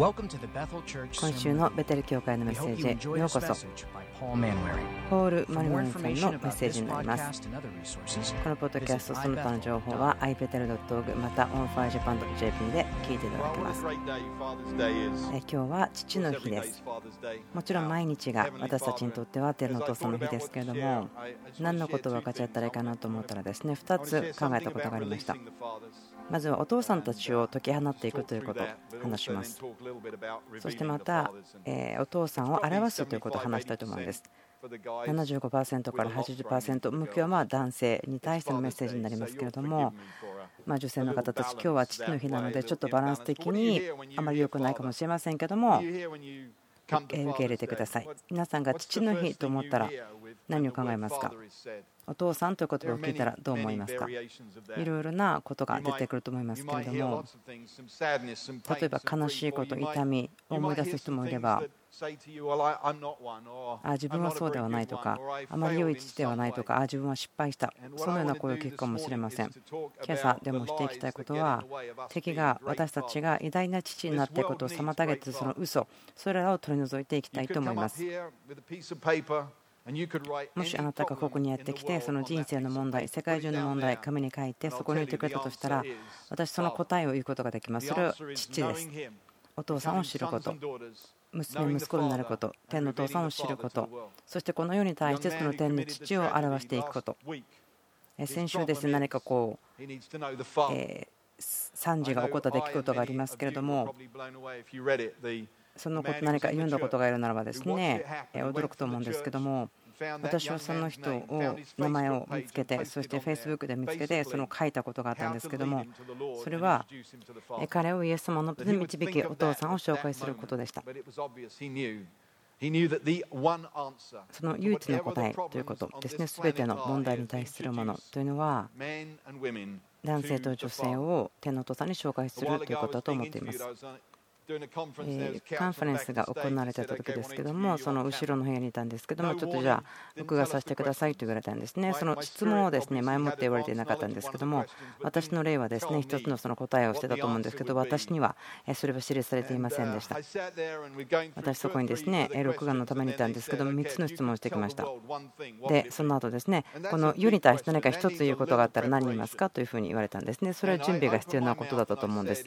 今週のベテル教会のメッセージへようこそ。ポール・マリモンさんのメッセージになります。このポッドキャストその他の情報は ipetel.org また onfirejapan.jp で聞いていただけます。今日は父の日です。もちろん毎日が私たちにとっては天のお父さんの日ですけれども何のことを分かっちゃったらいいかなと思ったらですね2つ考えたことがありましたまずはお父さんたちを解き放っていくということを話します。そしてまたお父さんを表すということを話したいと思うんです。75%から80%向きは男性に対してのメッセージになりますけれどもま女性の方たち今日は父の日なのでちょっとバランス的にあまり良くないかもしれませんけども受け入れてください。皆さんが父の日と思ったら何を考えますか？お父さんという言葉を聞いたらどう思いますか？いろいろなことが出てくると思いますけれども例えば悲しいこと痛みを思い出す人もいればあ自分はそうではないとかあまり良い父ではないとかあ自分は失敗したそのような声を聞くかもしれません。今朝でもしていきたいことは敵が私たちが偉大な父になっていくことを妨げてその嘘それらを取り除いていきたいと思います。もしあなたがここにやってきてその人生の問題世界中の問題紙に書いてそこに置いてくれたとしたら私その答えを言うことができます。それは父です。お父さんを知ること娘息子になること天のお父さんを知ることそしてこの世に対してその天に父を表していくこと。先週ですね何かこうえ惨事が起こった出来事がありますけれどもそのこと何か読んだことがあるならばですね驚くと思うんですけども私はその人を名前を見つけてそして Facebook で見つけてその書いたことがあったんですけどもそれは彼をイエス様の導きお父さんを紹介することでした。その唯一の答えということですね全ての問題に対するものというのは男性と女性を天のお父さんに紹介するということだと思っていますカンファレンスが行われてた時ですけどもその後ろの部屋にいたんですけどもちょっとじゃあ録画させてくださいと言われたんですね。その質問をですね前もって言われていなかったんですけども私の例はですね一つのその答えをしてたと思うんですけど私にはそれは記されていませんでした。私そこにですね録画のためにいたんですけども3つの質問をしてきました。でその後ですねこの世に対して何か1つ言うことがあったら何言いますかというふうに言われたんですね。それは準備が必要なことだったと思うんです。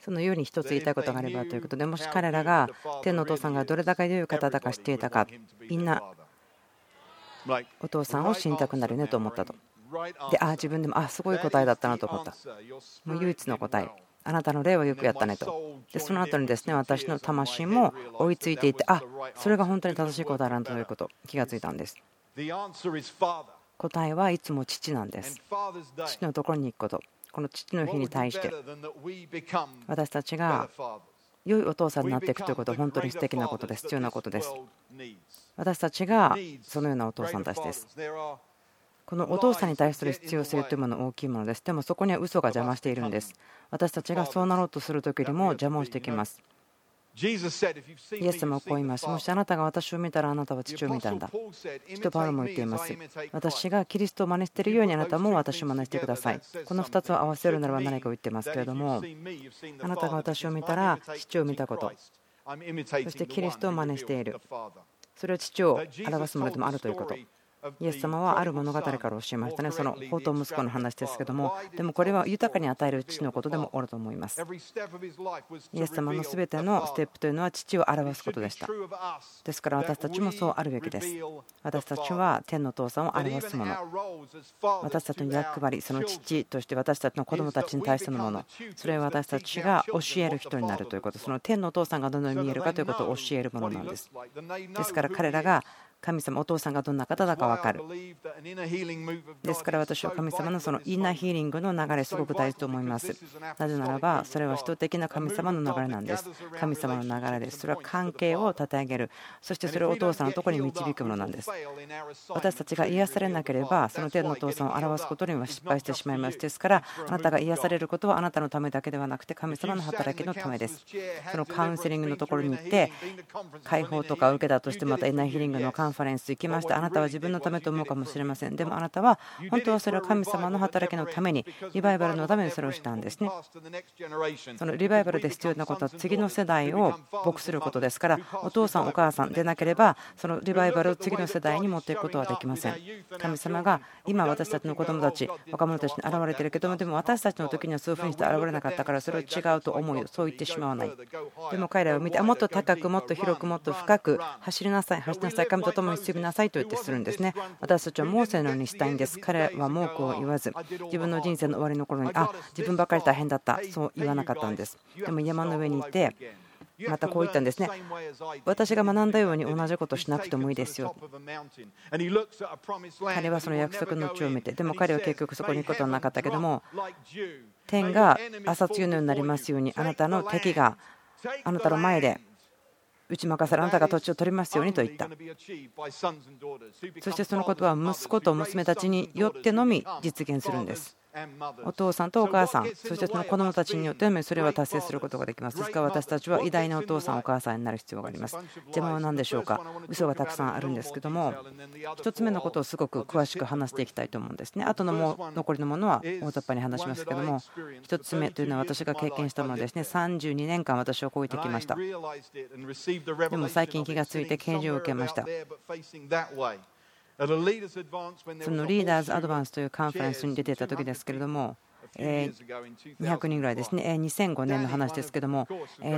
その世に1つ言いたいことがあればということでもし彼らが天のお父さんがどれだけ良い方だか知っていたかみんなお父さんを死にたくなるねと思ったと。でああ自分でもあすごい答えだったなと思った。もう唯一の答え。あなたの例はよくやったねと。でその後にですね私の魂も追いついていてあそれが本当に正しい答えなんだということ。気がついたんです。答えはいつも父なんです。父のところに行くことこの父の日に対して。私たちが良いお父さんになっていくということは本当に素敵なことです。必要なことです。私たちがそのようなお父さんたちです。このお父さんに対する必要性というものは大きいものです。でもそこには嘘が邪魔しているんです。私たちがそうなろうとする時よりも邪魔をしてきますイエス様はこう言います。もしあなたが私を見たらあなたは父を見たんだ。使徒パウロも言っています。私がキリストを真似しているようにあなたも私を真似してください。この2つを合わせるならば何かを言ってますけれども、あなたが私を見たら父を見たこと、そしてキリストを真似している。それは父を表すものでもあるということ。イエス様はある物語から教えましたね、その宝刀息子の話ですけども、でもこれは豊かに与える父のことでもあると思います。イエス様のすべてのステップというのは父を表すことでした。ですから私たちもそうあるべきです。私たちは天の父さんを表すもの、私たちの役割、その父として私たちの子供たちに対してのもの、それは私たちが教える人になるということ、その天の父さんがどのように見えるかということを教えるものなんです。ですから彼らが神様、お父さんがどんな方だか分かる。ですから私は神様のそのインナーヒーリングの流れ、すごく大事と思います。なぜならば、それは人的な神様の流れなんです。神様の流れです。それは関係を立て上げる。そしてそれをお父さんのところに導くものなんです。私たちが癒されなければ、その天のお父さんを表すことには失敗してしまいます。ですから、あなたが癒されることはあなたのためだけではなくて、神様の働きのためです。そのカウンセリングのところに行って、解放とか受けたとして、またインナーヒーリングのカンファレンス行きました。あなたは自分のためと思うかもしれません。でもあなたは本当はそれは神様の働きのためにリバイバルのためにそれをしたんですね。そのリバイバルで必要なことは次の世代を牧することですからお父さんお母さんでなければそのリバイバルを次の世代に持っていくことはできません。神様が今私たちの子供たち若者たちに現れているけどもでも私たちの時にはそういうふうにして現れなかったからそれは違うと思うよ。そう言ってしまわない。でも彼らを見てもっと高くもっと広くもっと深く走りなさい走りなさい神と共に進みなさいと言ってするんですね。私たちはモーセのようにしたいんです。彼は文句を言わず自分の人生の終わりの頃にあ自分ばかり大変だった。そう言わなかったんです。でも山の上にいてまたこう言ったんですね。私が学んだように同じことしなくてもいいですよ。彼はその約束の地を見てでも彼は結局そこに行くことはなかったけども天が朝露のようになりますようにあなたの敵があなたの前で打ち負かされあなたが土地を取りますようにと言った。そしてそのことは息子と娘たちによってのみ実現するんですお父さんとお母さんそしてその子供たちによってもそれは達成することができます。ですから私たちは偉大なお父さんお母さんになる必要があります。邪魔は何でしょうか？嘘がたくさんあるんですけども1つ目のことをすごく詳しく話していきたいと思うんですね。あとのも残りのものは大雑把に話しますけども1つ目というのは私が経験したものですね。32年間私をこういてきました。でも最近気がついて啓示を受けましたそのリーダーズ・アドバンスというカンファレンスに出ていた時ですけれども200人ぐらいですね。2005年の話ですけども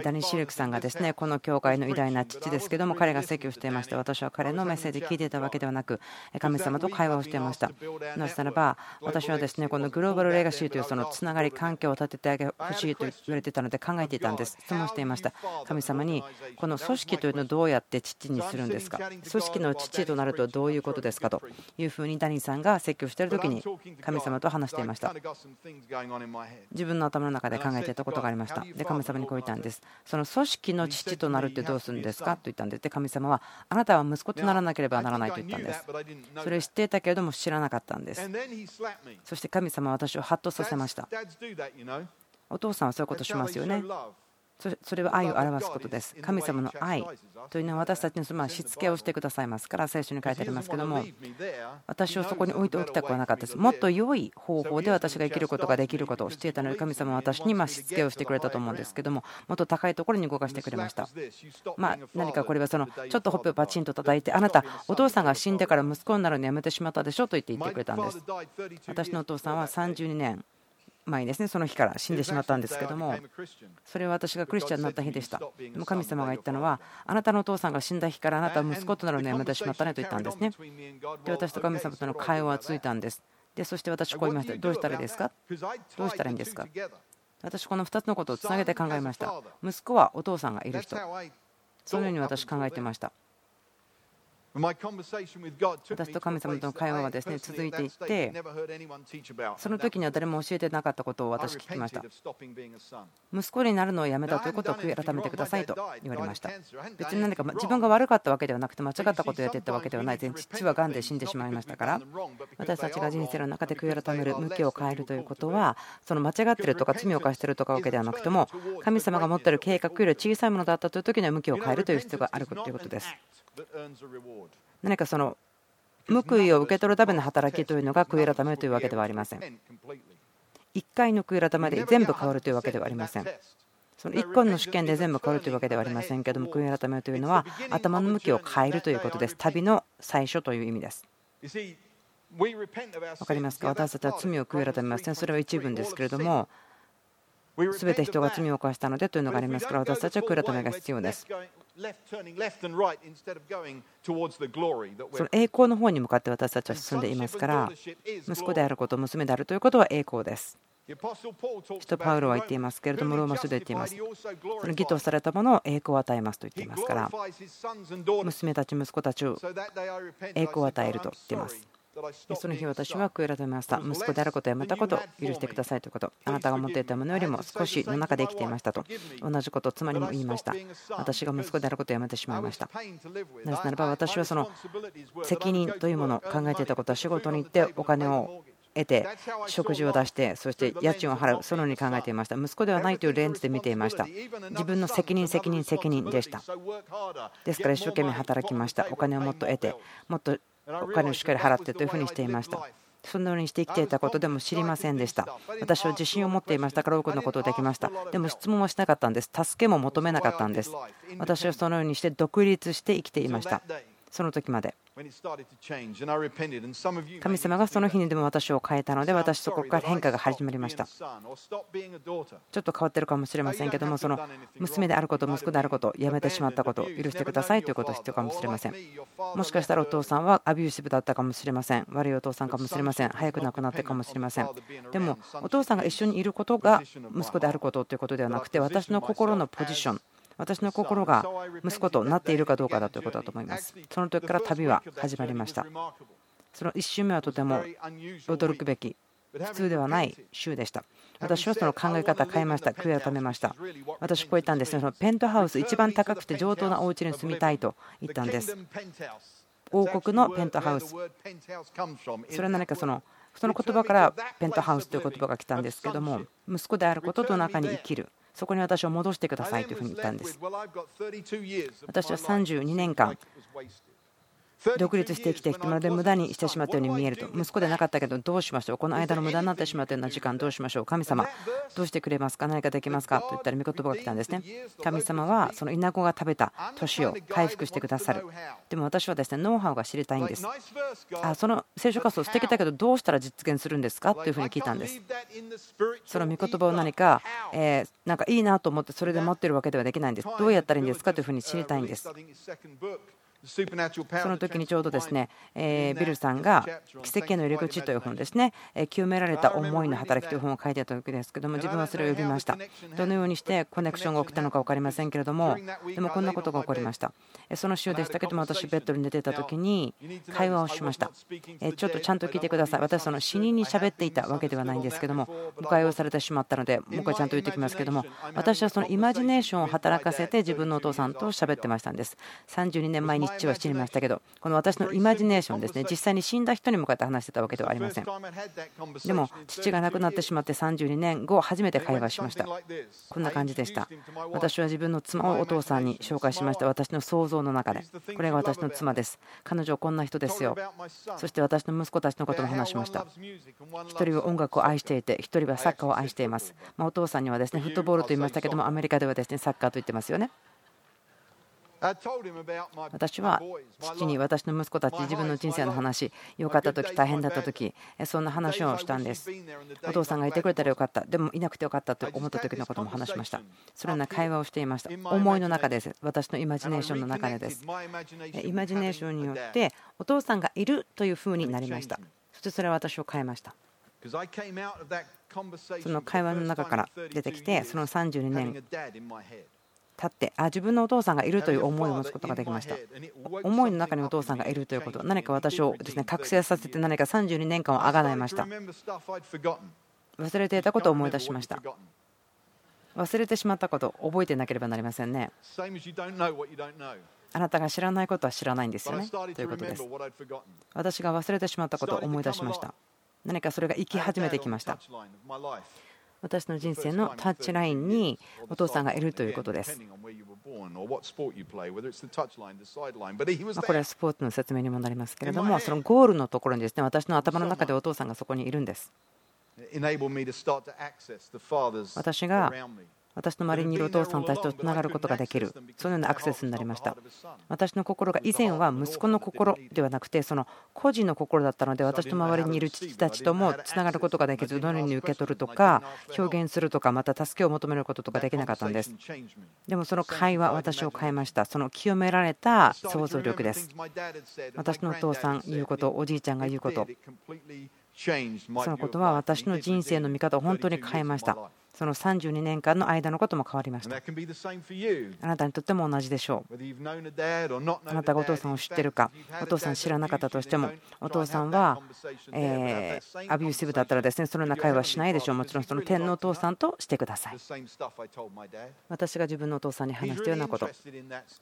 ダニ・シルクさんがですねこの教会の偉大な父ですけども彼が説教していました。私は彼のメッセージ聞いていたわけではなく神様と会話をしていました。なぜならば私はですねこのグローバルレガシーというそのつながり環境を立ててあげほしいと言われていたので考えていたんです。質問していました。神様にこの組織というのをどうやって父にするんですか？組織の父となるとどういうことですか？というふうにダニーさんが説教している時に神様と話していました。自分の頭の中で考えていたことがありました。で神様にこう言ったんです。その組織の父となるってどうするんですかと言ったんです。で神様はあなたは息子とならなければならないと言ったんです。それを知っていたけれども知らなかったんです。そして神様は私をハッとさせました。お父さんはそういうことしますよねそれは愛を表すことです。神様の愛というのは私たちにしつけをしてくださいますから聖書に書いてありますけども私をそこに置いておきたくはなかったです。もっと良い方法で私が生きることができることをしていたので神様は私にしつけをしてくれたと思うんですけどももっと高いところに動かしてくれました。まあ何かこれはそのちょっとほっぺをパチンと叩いてあなたお父さんが死んでから息子になるのやめてしまったでしょと言って言ってくれたんです。私のお父さんは32年前ですねその日から死んでしまったんですけどもそれは私がクリスチャンになった日でした。でも神様が言ったのはあなたのお父さんが死んだ日からあなたは息子となるのをやめてしまったねと言ったんですね。で私と神様との会話は続いたんです。でそして私こう言いました。どうしたらいいですか？どうしたらいいんですか？私この2つのことをつなげて考えました。息子はお父さんがいる人。そのように私考えてました。私と神様との会話はですね続いていってその時には誰も教えてなかったことを私聞きました。息子になるのをやめたということを悔い改めてくださいと言われました。別に何か自分が悪かったわけではなくて間違ったことをやっていったわけではない。父はがんで死んでしまいましたから私たちが人生の中で悔い改める向きを変えるということはその間違ってるとか罪を犯してるとかわけではなくても神様が持っている計画より小さいものだったという時には向きを変えるという必要があるということです何かその報いを受け取るための働きというのが悔い改めというわけではありません。1回の悔い改めで全部変わるというわけではありません。その1個の試験で全部変わるというわけではありませんけども悔い改めというのは頭の向きを変えるということです。旅の最初という意味です。分かりますか？私たちは罪を悔い改めますね。それは一文ですけれども全て人が罪を犯したのでというのがあります。から私たちは悔い改めが必要です。その栄光の方に向かって私たちは進んでいますから息子であること娘であるということは栄光です。人パウロは言っていますけれどもローマ書で言っています。その義とされたものを栄光を与えますと言っていますから娘たち息子たちを栄光を与えると言っていますその日私は悔い改めました。息子であることやめたことを許してくださいということ。あなたが持っていたものよりも少しの中で生きていましたと。同じことを妻にも言いました。私が息子であることをやめてしまいました。なぜならば私はその責任というものを考えていたことは仕事に行ってお金を得て食事を出してそして家賃を払うそのように考えていました息子ではないというレンズで見ていました自分の責任責任責任でしたですから一生懸命働きましたお金をもっと得てもっとお金をしっかり払ってというふうにしていました。そのようにして生きていたことでも知りませんでした。私は自信を持っていましたから多くのことをできました。でも質問はしなかったんです。助けも求めなかったんです。私はそのようにして独立して生きていました。その時まで。神様がその日にでも私を変えたので私そこから変化が始まりました。ちょっと変わってるかもしれませんけどもその娘であること息子であることやめてしまったこと許してくださいということを必要かもしれません。もしかしたらお父さんはアビューシブだったかもしれません。悪いお父さんかもしれません。早く亡くなってかもしれません。でもお父さんが一緒にいることが息子であることということではなくて私の心のポジション私の心が息子となっているかどうかだということだと思います。その時から旅は始まりました。その1週目はとても驚くべき普通ではない週でした。私はその考え方変えました。悔い改めました。私、こう言ったんですね。そのペントハウス、一番高くて上等なお家に住みたいと言ったんです。王国のペントハウス。それは何かそのその言葉からペントハウスという言葉が来たんですけども息子であることと中に生きるそこに私を戻してくださいというふうに言ったんです。私は32年間独立して生きてきてまるで無駄にしてしまったように見えると息子でなかったけどどうしましょうこの間の無駄になってしまったような時間どうしましょう神様どうしてくれますか何かできますかと言ったら御言葉が来たんですね神様はその稲子が食べた年を回復してくださるでも私はですねノウハウが知りたいんですあその聖書活動素敵だけどどうしたら実現するんですかというふうに聞いたんですその御言葉を何かえなんかいいなと思ってそれで持ってるわけではできないんですどうやったらいいんですかというふうに知りたいんですその時にちょうどですね、えビルさんが「奇跡の入り口」という本ですね、清められた思いの働きという本を書いてた時ですけども、自分はそれを読みました。どのようにしてコネクションが起きたのか分かりませんけれども、でもこんなことが起こりました。その週でしたけども、私、ベッドに寝ていた時に会話をしました。ちょっとちゃんと聞いてください。私、その死人に喋っていたわけではないんですけども、誤解をされてしまったので、もう一回ちゃんと言っておきますけども、私はそのイマジネーションを働かせて自分のお父さんと喋ってましたんです。32年前に父は死にましたけど、この私のイマジネーションですね、実際に死んだ人に向かって話してたわけではありません。でも、父が亡くなってしまって32年後、初めて会話しました。こんな感じでした。私は自分の妻をお父さんに紹介しました。私の想像の中で。これが私の妻です。彼女はこんな人ですよ。そして私の息子たちのことも話しました。1人は音楽を愛していて、1人はサッカーを愛しています。まお父さんにはですねフットボールと言いましたけども、アメリカではですねサッカーと言ってますよね。私は父に私の息子たち自分の人生の話良かった時大変だった時そんな話をしたんです。お父さんがいてくれたらよかった。でもいなくてよかったと思った時のことも話しました。そのような会話をしていました。思いの中です。私のイマジネーションの中でです。イマジネーションによってお父さんがいるというふうになりました。そしてそれは私を変えました。その会話の中から出てきてその32年立ってあ自分のお父さんがいるという思いを持つことができました。思いの中にお父さんがいるということ何か私をですね覚醒させて何か32年間をあがないました。忘れていたことを思い出しました。忘れてしまったこと覚えてなければなりませんね。あなたが知らないことは知らないんですよね。ということです。私が忘れてしまったことを思い出しました。何かそれが生き始めてきました私の人生のタッチラインにお父さんがいるということです。これはスポーツの説明にもなりますけれども、そのゴールのところにですね私の頭の中でお父さんがそこにいるんです。私が私の周りにいるお父さんたちとつながることができる。そのようなアクセスになりました。私の心が以前は息子の心ではなくてその個人の心だったので私の周りにいる父たちともつながることができずどのように受け取るとか表現するとかまた助けを求めることとかできなかったんです。でもその会話私を変えました。その清められた想像力です。私のお父さん言うことおじいちゃんが言うこと。そのことは私の人生の見方を本当に変えました。その32年間の間のことも変わりました。あなたにとっても同じでしょう。あなたがお父さんを知ってるか、お父さん知らなかったとしても、お父さんは、えー、アビューシブだったらですね、そのような会話しないでしょう。もちろんその天のお父さんとしてください。私が自分のお父さんに話したようなこと、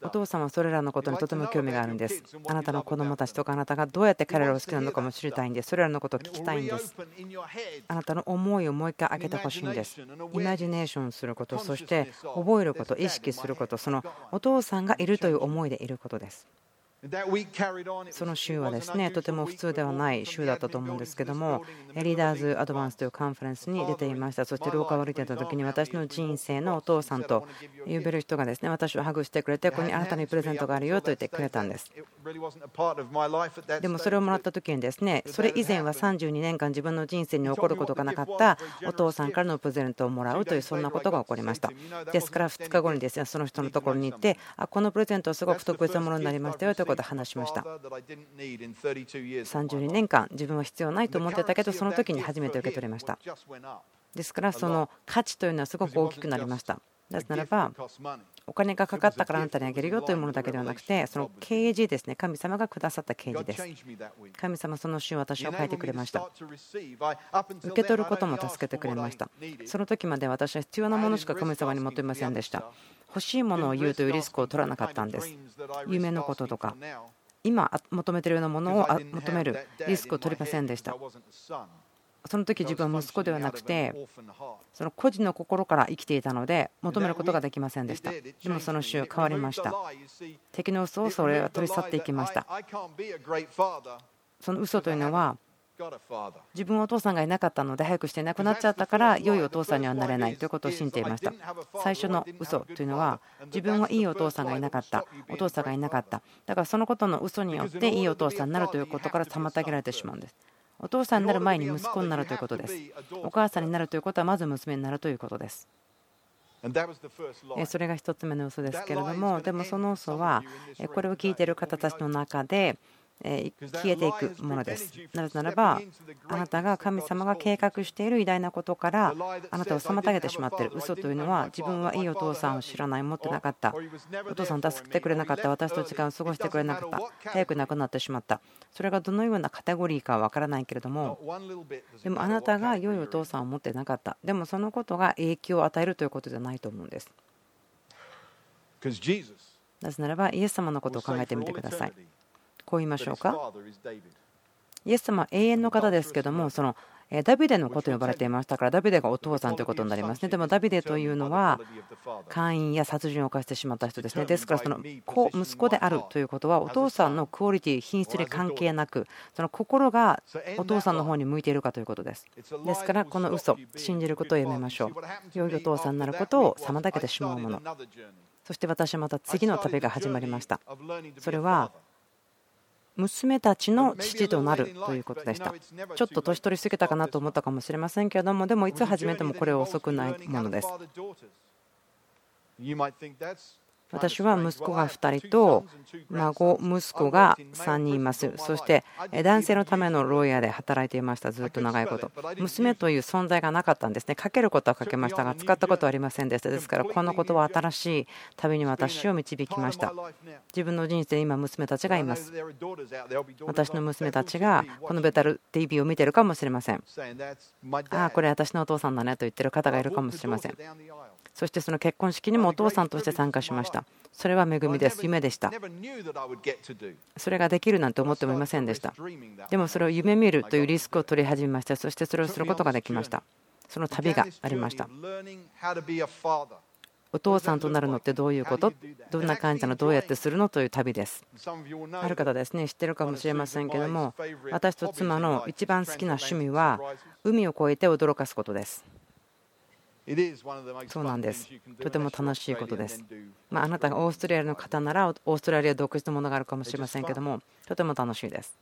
お父さんはそれらのことにとても興味があるんです。あなたの子供たちとかあなたがどうやって彼らを好きなのかも知りたいんです。それらのことを聞きたいんです。あなたの思いをもう一回開けてほしいんです。イマジネーションすること、そして覚えること、意識すること、そのお父さんがいるという思いでいることです。その週はですねとても普通ではない週だったと思うんですけどもリーダーズ・アドバンスというカンファレンスに出ていました。そして廊下を歩いていた時に私の人生のお父さんと呼べる人がですね私をハグしてくれてここにあなたにプレゼントがあるよと言ってくれたんです。でもそれをもらった時にですねそれ以前は32年間自分の人生に起こることがなかったお父さんからのプレゼントをもらうというそんなことが起こりました。ですから2日後にですねその人のところに行ってあこのプレゼントはすごく特別なものになりましたよということで話しました。32年間自分は必要ないと思ってたけどその時に初めて受け取りました。ですからその価値というのはすごく大きくなりました。なぜならばお金がかかったからあなたにあげるよというものだけではなくてその啓示ですね。神様がくださった啓示です。神様その週私を変えてくれました。受け取ることも助けてくれました。その時まで私は必要なものしか神様に求めませんでした。欲しいものを言うというリスクを取らなかったんです。夢のこととか今求めているようなものを求めるリスクを取りませんでした。その時自分は息子ではなくてその個人の心から生きていたので求めることができませんでした。でもその週変わりました。敵の嘘をそれは取り去っていきました。その嘘というのは自分はお父さんがいなかったので早くしていなくなっちゃったから良いお父さんにはなれないということを信じていました。最初の嘘というのは自分はいいお父さんがいなかった。お父さんがいなかった。だからそのことの嘘によっていいお父さんになるということから妨げられてしまうんですお父さんになる前に息子になるということです。お母さんになるということはまず娘になるということです。それが1つ目の嘘ですけれどもでもその嘘はこれを聞いている方たちの中で消えていくものです。なぜならば、あなたが神様が計画している偉大なことからあなたを妨げてしまっている嘘というのは自分はいいお父さんを知らない、持ってなかった、お父さんを助けてくれなかった、私と時間を過ごしてくれなかった、早く亡くなってしまった、それがどのようなカテゴリーかは分からないけれども、でもあなたが良いお父さんを持ってなかった、でもそのことが影響を与えるということじゃないと思うんです。なぜならば、イエス様のことを考えてみてください。こう言いましょうか？イエス様は永遠の方ですけどもそのダビデの子と呼ばれていましたからダビデがお父さんということになりますね。でもダビデというのは会員や殺人を犯してしまった人ですね。ですからその子息子であるということはお父さんのクオリティ品質に関係なくその心がお父さんの方に向いているかということです。ですからこの嘘信じることをやめましょう。良いお父さんになることを妨げてしまうもの。そして私はまた次の旅が始まりました。それは娘たちの父となるということでした。ちょっと年取りすぎたかなと思ったかもしれませんけれどもでもいつ始めてもこれは遅くないものです。私は息子が2人と孫息子が3人います。そして男性のための牢屋で働いていました。ずっと長いこと。娘という存在がなかったんですね。かけることはかけましたが使ったことはありませんでした。ですからこのことは新しい旅に私を導きました。自分の人生今娘たちがいます。私の娘たちがこのベタル TV を見ているかもしれません。ああこれ私のお父さんだねと言っている方がいるかもしれません。そしてその結婚式にもお父さんとして参加しました。それは恵みです。夢でした。それができるなんて思ってもいませんでした。でもそれを夢見るというリスクを取り始めました。そしてそれをすることができました。その旅がありました。お父さんとなるのってどういうこと？どんな感じなの？どうやってするの？という旅です。ある方ですね。知ってるかもしれませんけども私と妻の一番好きな趣味は海を越えて驚かすことです。そうなんです。とても楽しいことです。まあ、あなたがオーストラリアの方なら、オーストラリア独自のものがあるかもしれませんけども、とても楽しいです。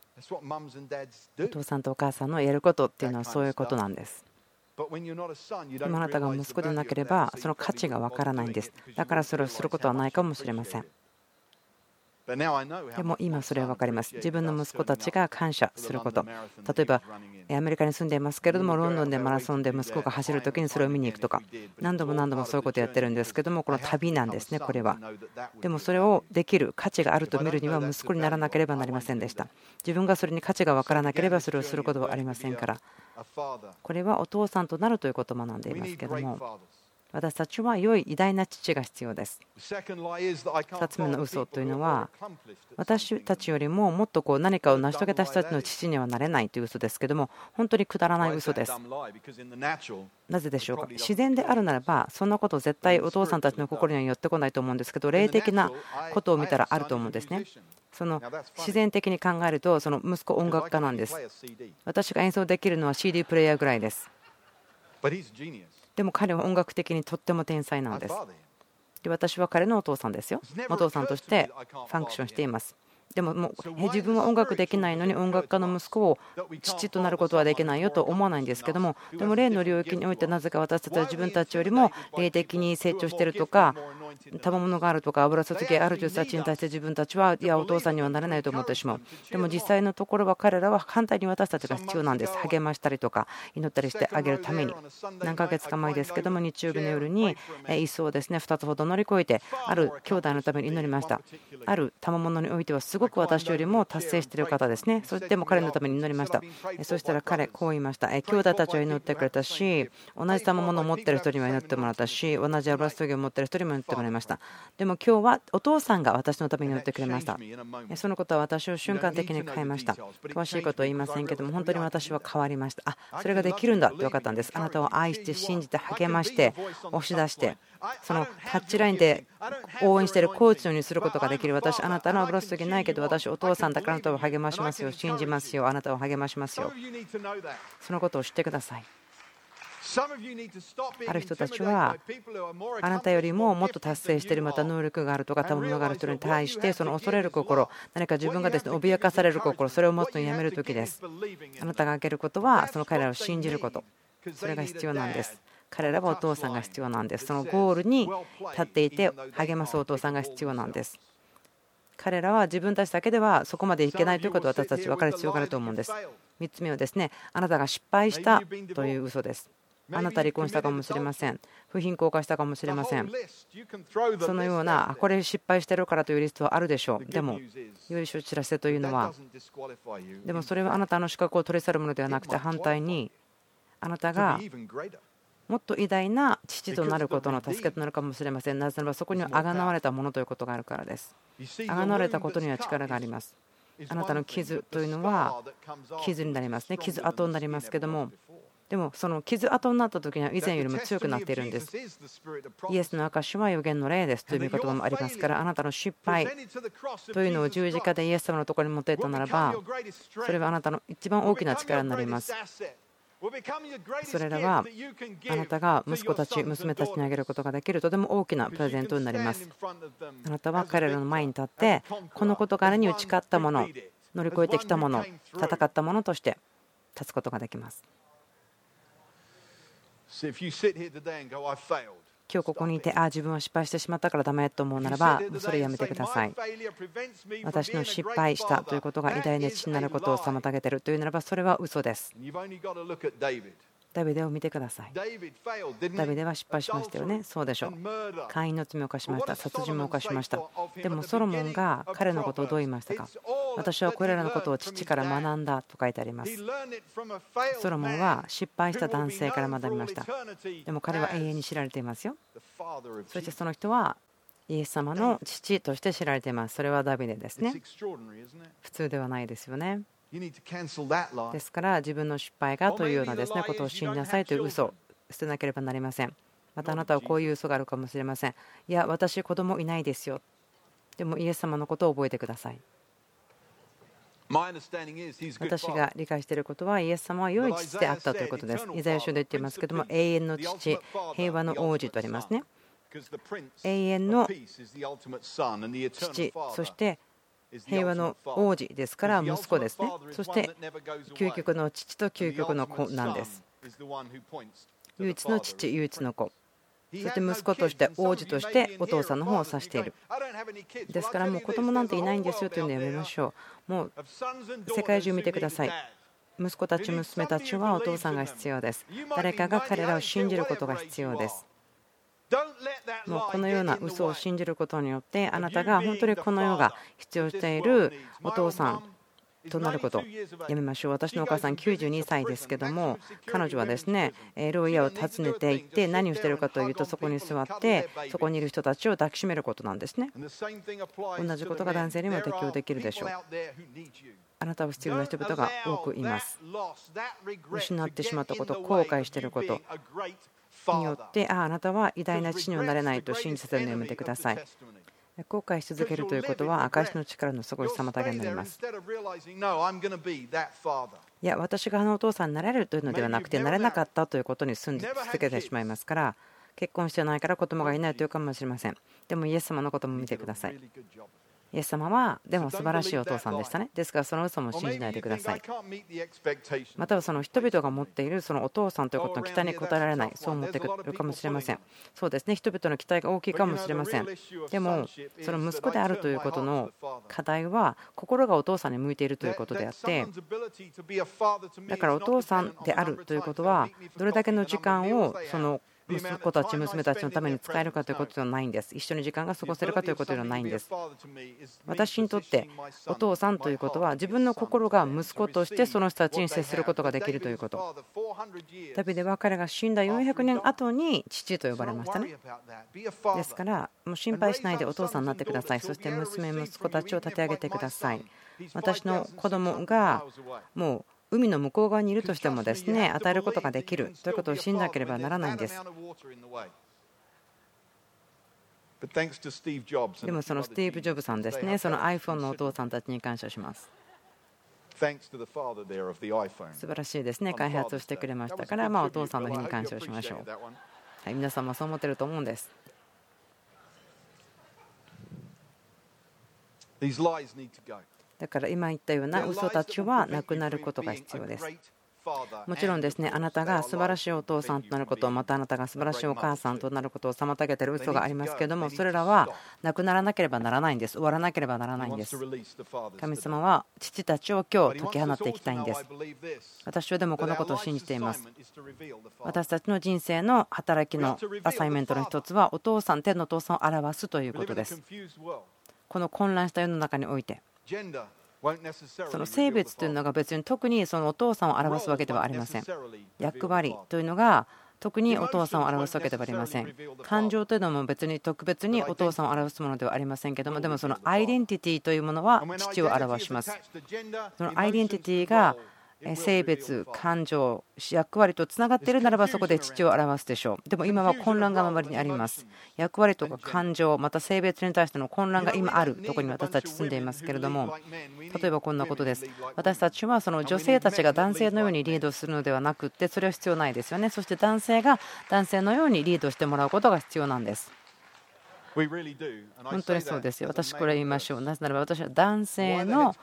お父さんとお母さんのやることっていうのはそういうことなんです。でもあなたが息子でなければ、その価値がわからないんです。だからそれをすることはないかもしれません。でも今それは分かります。自分の息子たちが感謝すること。例えば、アメリカに住んでいますけれども、ロンドンでマラソンで息子が走るときにそれを見に行くとか、何度も何度もそういうことをやってるんですけども、この旅なんですね、これは。でもそれをできる価値があると見るには息子にならなければなりませんでした。自分がそれに価値が分からなければそれをすることはありませんから。これはお父さんとなるということを学んでいますけども。私たちは良い偉大な父が必要です。2つ目の嘘というのは私たちよりももっとこう何かを成し遂げた人たちの父にはなれないという嘘ですけども本当にくだらない嘘です。なぜでしょうか？自然であるならばそんなこと絶対お父さんたちの心には寄ってこないと思うんですけど霊的なことを見たらあると思うんですね。その自然的に考えるとその息子音楽家なんです。私が演奏できるのは CD プレーヤーぐらいです。でも彼は音楽的にとっても天才なんです。で私は彼のお父さんですよ。お父さんとしてファンクションしています。でももう自分は音楽できないのに音楽家の息子を父となることはできないよと思わないんですけどもでも霊の領域においてなぜか私たちは自分たちよりも霊的に成長しているとか賜物があるとか油注ぎある人たちに対して自分たちはいやお父さんにはなれないと思ってしまう。でも実際のところは彼らは反対に私たちが必要なんです。励ましたりとか祈ったりしてあげるために。何ヶ月か前ですけども日曜日の夜に椅子をですね2つほど乗り越えてある兄弟のために祈りました。ある賜物においてはすごく私よりも達成している方ですね。そしても彼のために祈りました。そしたら彼こう言いました。兄弟たちは祈ってくれたし同じ賜物を持ってる人には祈ってもらったし同じ油注ぎを持ってる人にも祈ってもらいました。でも今日はお父さんが私のために祈ってくれました。そのことは私を瞬間的に変えました。詳しいことは言いませんけども本当に私は変わりました。あそれができるんだって分かったんです。あなたを愛して信じて励まして押し出してそのタッチラインで応援しているコーチにすることができる私あなたの油注ぎないけど私お父さんだからあなたを励ましますよ信じますよあなたを励ましますよ。そのことを知ってください。ある人たちはあなたよりももっと達成しているまた能力があるとか賜物がある人に対してその恐れる心何か自分がですね脅かされる心それを持つのをやめる時です。あなたが開けることはその彼らを信じること。それが必要なんです。彼らはお父さんが必要なんです。そのゴールに立っていて励ますお父さんが必要なんです。彼らは自分たちだけではそこまでいけないということを私たち分かる必要があると思うんです。3つ目はですねあなたが失敗したという嘘です。あなた離婚したかもしれません。不貧困化したかもしれません。そのような、これ失敗してるからというリストはあるでしょう。でも、よいしょ知らせというのは、でもそれはあなたの資格を取り去るものではなくて、反対に、あなたがもっと偉大な父となることの助けとなるかもしれません。なぜならばそこにはあがなわれたものということがあるからです。あがなわれたことには力があります。あなたの傷というのは傷になりますね。傷跡になりますけども、でもその傷跡になった時には以前よりも強くなっているんです。イエスの証は予言の霊ですという見言葉もありますからあなたの失敗というのを十字架でイエス様のところに持っていったならばそれはあなたの一番大きな力になります。それらはあなたが息子たち、娘たちにあげることができるとても大きなプレゼントになります。あなたは彼らの前に立ってこの事柄に打ち勝ったもの乗り越えてきたもの戦ったものとして立つことができます。今日ここにいて、ああ、自分は失敗してしまったからダメと思うならば、それやめてください。私の失敗したということが偉大な父になることを妨げているというならば、それは嘘です。ダビデを見てください。ダビデは失敗しましたよね。そうでしょう。会員の罪を犯しました。殺人も犯しました。でもソロモンが彼のことをどう言いましたか？私はこれらのことを父から学んだと書いてあります。ソロモンは失敗した男性から学びました。でも彼は永遠に知られていますよ。そしてその人はイエス様の父として知られています。それはダビデですね。普通ではないですよね。ですから自分の失敗がというようなですねことを信じなさいという嘘を捨てなければなりません。またあなたはこういう嘘があるかもしれません。いや私子供いないですよ。でもイエス様のことを覚えてください。私が理解していることはイエス様は良い父であったということです。イザヤ書で言っていますけども永遠の父、平和の王子とありますね。永遠の父、そして平和の王子ですから息子ですねそして究極の父と究極の子なんです唯一の父唯一の子そして息子として王子としてお父さんの方を指しているですからもう子供なんていないんですよというのをやめましょうもう世界中見てください息子たち娘たちはお父さんが必要です誰かが彼らを信じることが必要ですもうこのような嘘を信じることによってあなたが本当にこの世が必要しているお父さんとなること。やめましょう。私のお母さん92歳ですけども彼女はですね牢屋を訪ねていって何をしているかというとそこに座ってそこにいる人たちを抱きしめることなんですね。同じことが男性にも適用できるでしょう。あなたを必要な人々が多くいます。失ってしまったこと後悔していることによってああなたは偉大な父にはなれないと信じさせるのやめてください後悔し続けるということは証の力のすごい妨げになります。いや、私があのお父さんになれるというのではなくて、なれなかったということに住んで続けてしまいますから、結婚してないから子供がいないというかもしれません。でもイエス様のことも見てください。イエス様はでも素晴らしいお父さんでしたね。ですからその嘘も信じないでください。またはその人々が持っているそのお父さんということの期待に応えられない、そう思ってくるかもしれません。そうですね、人々の期待が大きいかもしれません。でも、その息子であるということの課題は、心がお父さんに向いているということであって、だからお父さんであるということは、どれだけの時間をその息子たち、娘たちのために使えるかということではないんです。一緒に時間が過ごせるかということではないんです。私にとってお父さんということは自分の心が息子としてその人たちに接することができるということ。ダビデは彼が死んだ400年後に父と呼ばれましたね。ですから、もう心配しないでお父さんになってください。そして娘、息子たちを立て上げてください。私の子供がもう海の向こう側にいるとしてもですね与えることができるということを信じなければならないんです。でもそのスティーブ・ジョブさんですね、その iPhone のお父さんたちに感謝します。素晴らしいですね、開発をしてくれましたから、まあ、お父さんの日に感謝をしましょう。はい、皆さんもそう思ってると思うんです。だから今言ったような嘘たちはなくなることが必要です。もちろんですねあなたが素晴らしいお父さんとなることまたあなたが素晴らしいお母さんとなることを妨げている嘘がありますけどもそれらはなくならなければならないんです。終わらなければならないんです。神様は父たちを今日解き放っていきたいんです。私はでもこのことを信じています。私たちの人生の働きのアサイメントの一つはお父さん天のお父さんを表すということです。この混乱した世の中においてその性別というのが別に特にそのお父さんを表すわけではありません。役割というのが特にお父さんを表すわけではありません。感情というのも別に特別にお父さんを表すものではありませんけども、でもそのアイデンティティというものは父を表します。そのアイデンティティが性別、感情、役割とつながっているならばそこで父を表すでしょう。でも今は混乱が周りにあります。役割とか感情、また性別に対しての混乱が今あるところに私たち住んでいますけれども、例えばこんなことです。私たちはその女性たちが男性のようにリードするのではなくって、それは必要ないですよね。そして男性が男性のようにリードしてもらうことが必要なんです。本当にそうですよ。私これ言いましょう。なぜならば私は男性の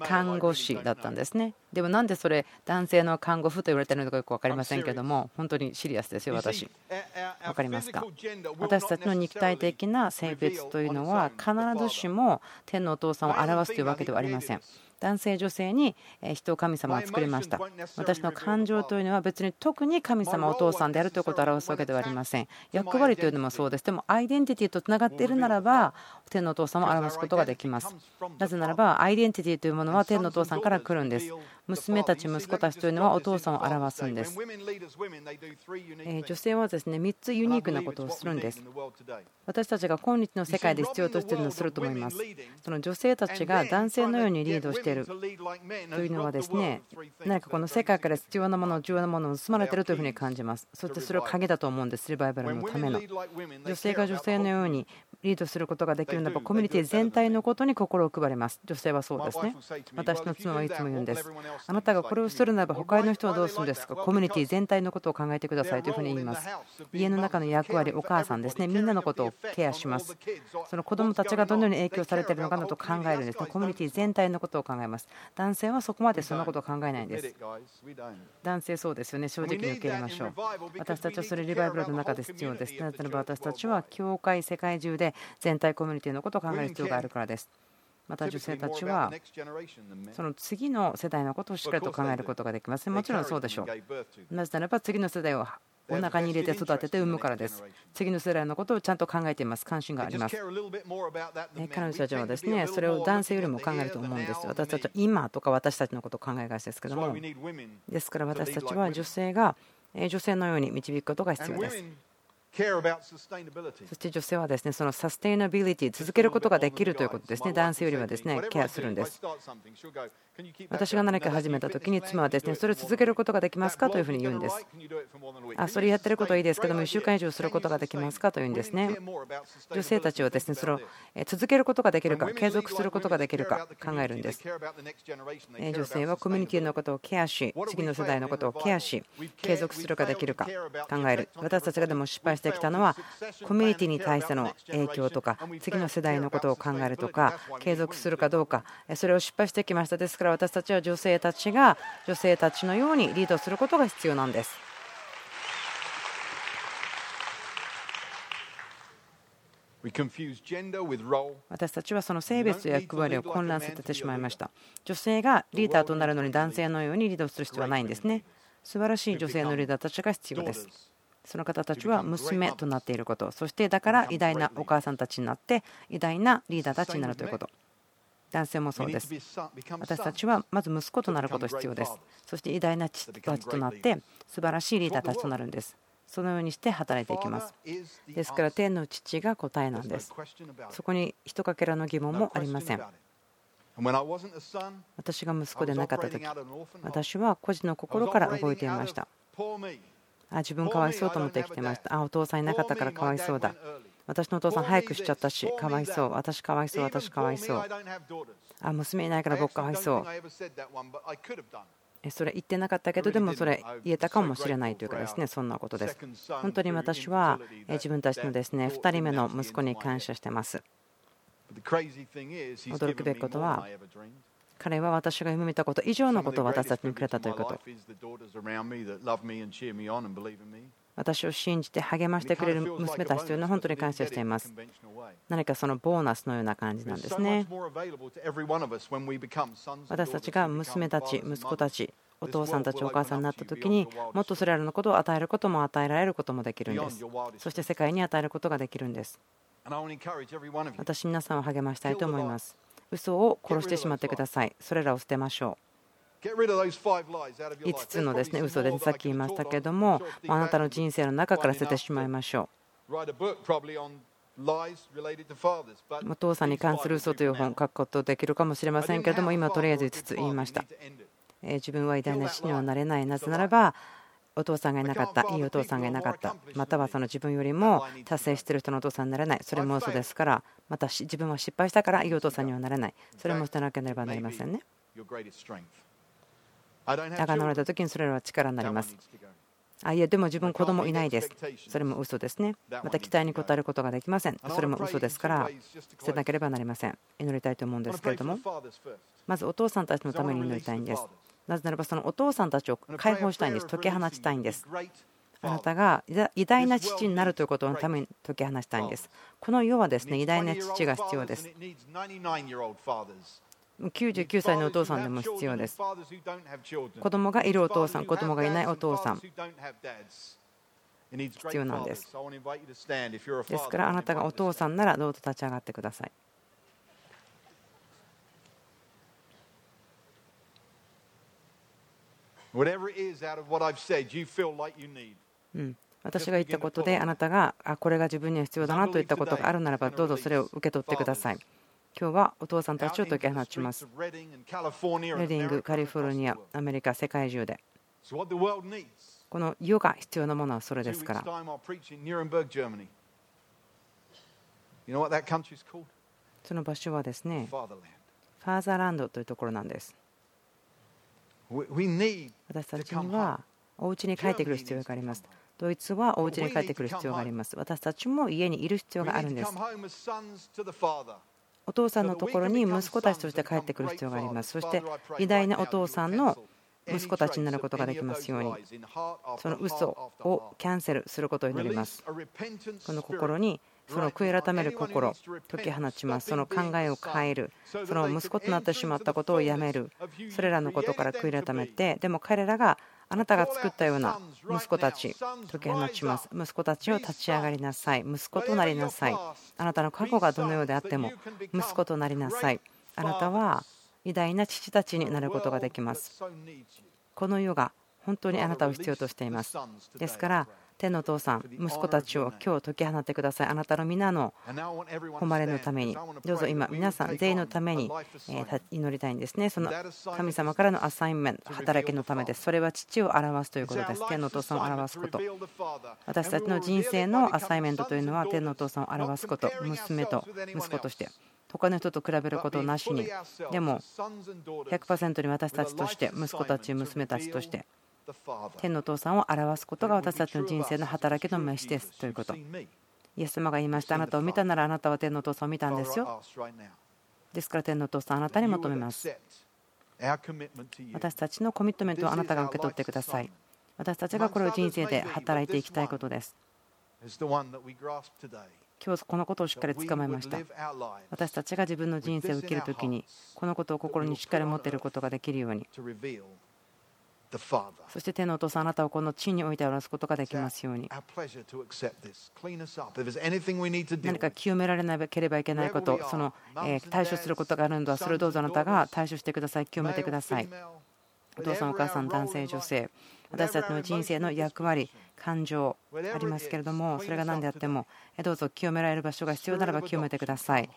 看護師だったんですね。でもなんでそれ男性の看護婦と言われているのかよく分かりませんけども、本当にシリアスですよ、私。分かりますか？私たちの肉体的な性別というのは必ずしも天のお父さんを表すというわけではありません。男性女性に人を神様は作りました。私の感情というのは別に特に神様お父さんであるということを表すわけではありません。役割というのもそうです。でもアイデンティティとつながっているならば天のお父さんを表すことができます。なぜならばアイデンティティというものは天のお父さんから来るんです。娘たち息子たちというのはお父さんを表すんです。女性はですね3つユニークなことをするんです。私たちが今日の世界で必要としているのをすると思います。その女性たちが男性のようにリードしているというのはですね何かこの世界から必要なもの重要なものを盗まれているというふうに感じます。そしてそれを鍵だと思うんです。リバイバルのための。女性が女性のようにリードすることができるならばコミュニティ全体のことに心を配ります。女性はそうですね。私の妻はいつも言うんです。あなたがこれをするならば他の人はどうするんですか？コミュニティ全体のことを考えてくださいというふうに言います。家の中の役割お母さんですね。みんなのことをケアします。その子供たちがどのように影響されているのかなと考えるんですね。コミュニティ全体のことを考えます。男性はそこまでそんなことを考えないんです。男性そうですよね。正直に受け入れましょう。私たちはそれリバイバルの中で必要です。なぜならば私たちは教会世界中で全体コミュニティのことを考える必要があるからです。また女性たちはその次の世代のことをしっかりと考えることができます。もちろんそうでしょう。なぜならば次の世代をお腹に入れて育てて産むからです。次の世代のことをちゃんと考えています。関心があります。彼女たちはですねそれを男性よりも考えると思うんです私たちは今とか私たちのことを考えがちですけども。ですから私たちは女性が女性のように導くことが必要です。そして女性はですねそのサステイナビリティ続けることができるということですね。男性よりはですねケアするんです。私が何か始めた時に妻はですねそれを続けることができますか？というふうに言うんです。あそれやってることはいいですけども1週間以上することができますか？というんですね。女性たちはですねそれを続けることができるか継続することができるか考えるんです。女性はコミュニティのことをケアし次の世代のことをケアし継続するかできるか考える。私たちがでも失敗してきたのはコミュニティに対しての影響とか次の世代のことを考えるとか継続するかどうかそれを失敗してきましたですから私たちは女性たちが女性たちのようにリードすることが必要なんです。私たちはその性別と役割を混乱させてしまいました。女性がリーダーとなるのに男性のようにリードする必要はないんですね。素晴らしい女性のリーダーたちが必要です。その方たちは娘となっていること。そしてだから偉大なお母さんたちになって偉大なリーダーたちになるということ。男性もそうです。私たちはまず息子となること必要です。そして偉大な父たちとなって素晴らしいリーダーたちとなるんです。そのようにして働いていきます。ですから天の父が答えなんです。そこに一かけらの疑問もありません。私が息子でなかった時私は孤児の心から動いていましたあ自分かわいそうと思って生きてました。あお父さんいなかったからかわいそうだ。私のお父さん早くしちゃったしかわいそう。私かわいそう私かわいそう。あ娘いないから僕かわいそう。それ言ってなかったけどでもそれ言えたかもしれないというかですねそんなことです。本当に私は自分たちのですね2人目の息子に感謝してます。驚くべきことは彼は私が夢見たこと以上のことを私たちにくれたということ。私を信じて励ましてくれる娘たちというのは本当に感謝しています。何かそのボーナスのような感じなんですね。私たちが娘たち、息子たち、お父さんたち、お母さんになった時にもっとそれらのことを与えることも与えられることもできるんです。そして世界に与えることができるんです。私、皆さんを励ましたいと思います。嘘を殺してしまってください。それらを捨てましょう。5つのですね嘘でさっき言いましたけどもあなたの人生の中から捨ててしまいましょう。お父さんに関する嘘という本を書くことできるかもしれませんけれども今とりあえず5つ言いました。自分は偉大な死にはなれないなぜならばお父さんがいなかったいいお父さんがいなかった。またはその自分よりも達成している人のお父さんになれない。それも嘘ですからまた自分は失敗したからいいお父さんにはなれない。それも捨てなければなりませんね。あがなわれた時にそれらは力になります。あいやでも自分子供いないです。それも嘘ですね。また期待に応えることができません。それも嘘ですから捨てなければなりません。祈りたいと思うんですけれども。まずお父さんたちのために祈りたいんですなぜならばそのお父さんたちを解放したいんです。解き放ちたいんです。あなたが偉大な父になるということのために解き放したいんです。この世はですね偉大な父が必要です。99歳のお父さんでも必要です。子供がいるお父さん子供がいないお父さん。必要なんです。ですからあなたがお父さんならどうぞ立ち上がってくださいうん、私が言ったことであなたがあこれが自分には必要だなといったことがあるならばどうぞそれを受け取ってください。今日はお父さんたちを解き放ちます。レディング、カリフォルニア、アメリカ、世界中で。この世が必要なものはそれですから。その場所はですね、ファーザーランドというところなんです。私たちにはお家に帰ってくる必要があります。ドイツはお家に帰ってくる必要があります。私たちも家にいる必要があるんです。お父さんのところに息子たちとして帰ってくる必要があります。そして偉大なお父さんの息子たちになることができますようにその嘘をキャンセルすることを祈りますこの心にその悔い改める心解き放ちます。その考えを変える。その息子となってしまったことをやめる。それらのことから悔い改めてでも彼らがあなたが作ったような息子たち解き放ちます。息子たちを立ち上がりなさい。息子となりなさい。あなたの過去がどのようであっても息子となりなさい。あなたは偉大な父たちになることができます。この世が本当にあなたを必要としています。ですから天のお父さん、息子たちを今日解き放ってください。あなたの皆の誉れのために、どうぞ今、皆さん全員のために祈りたいんですね。その神様からのアサインメント、働きのためです。それは父を表すということです。天のお父さんを表すこと。私たちの人生のアサインメントというのは、天のお父さんを表すこと、娘と息子として。他の人と比べることなしに、でも100%に私たちとして、息子たち、娘たちとして、天のお父さんを表すことが私たちの人生の働きの飯ですということ。イエス様が言いました。あなたを見たならあなたは天のお父さんを見たんですよ。ですから天のお父さんあなたに求めます。私たちのコミットメントをあなたが受け取ってください。私たちがこれを人生で働いていきたいことです。今日このことをしっかりつかまえました。私たちが自分の人生を生きるときにこのことを心にしっかり持っていることができるようにそして天のお父さん、あなたをこの地に置いて表すことができますように。何か清められなければいけないこと、その対処することがあるのでは、それをどうぞあなたが対処してください、清めてください。お父さん、お母さん、男性、女性、私たちの人生の役割、感情ありますけれども、それが何であっても、どうぞ清められる場所が必要ならば清めてください。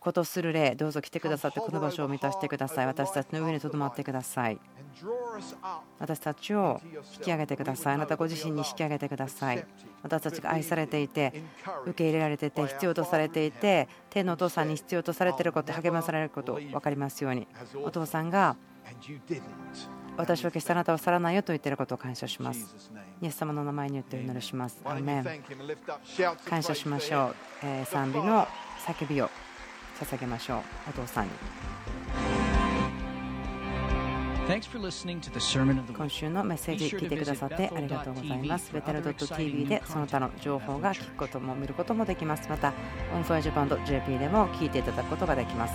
ことする例、どうぞ来てくださって、この場所を満たしてください。私たちの上にとどまってください。私たちを引き上げてください。あなたご自身に引き上げてください。私たちが愛されていて、受け入れられていて、必要とされていて、天のお父さんに必要とされていること、励まされること、分かりますように。お父さんが私は決してあなたを去らないよと言っていることを感謝します。イエス様の名前によってお祈りします。アメン感謝しましょう。え賛美の叫びを捧げましょう。お父さんに。今週のメッセージ聞いてくださってありがとうございます。 Bethel.tv でその他の情報が聞くことも見ることもできます。また、 On Fire Japan .jp でも聞いていただくことができます。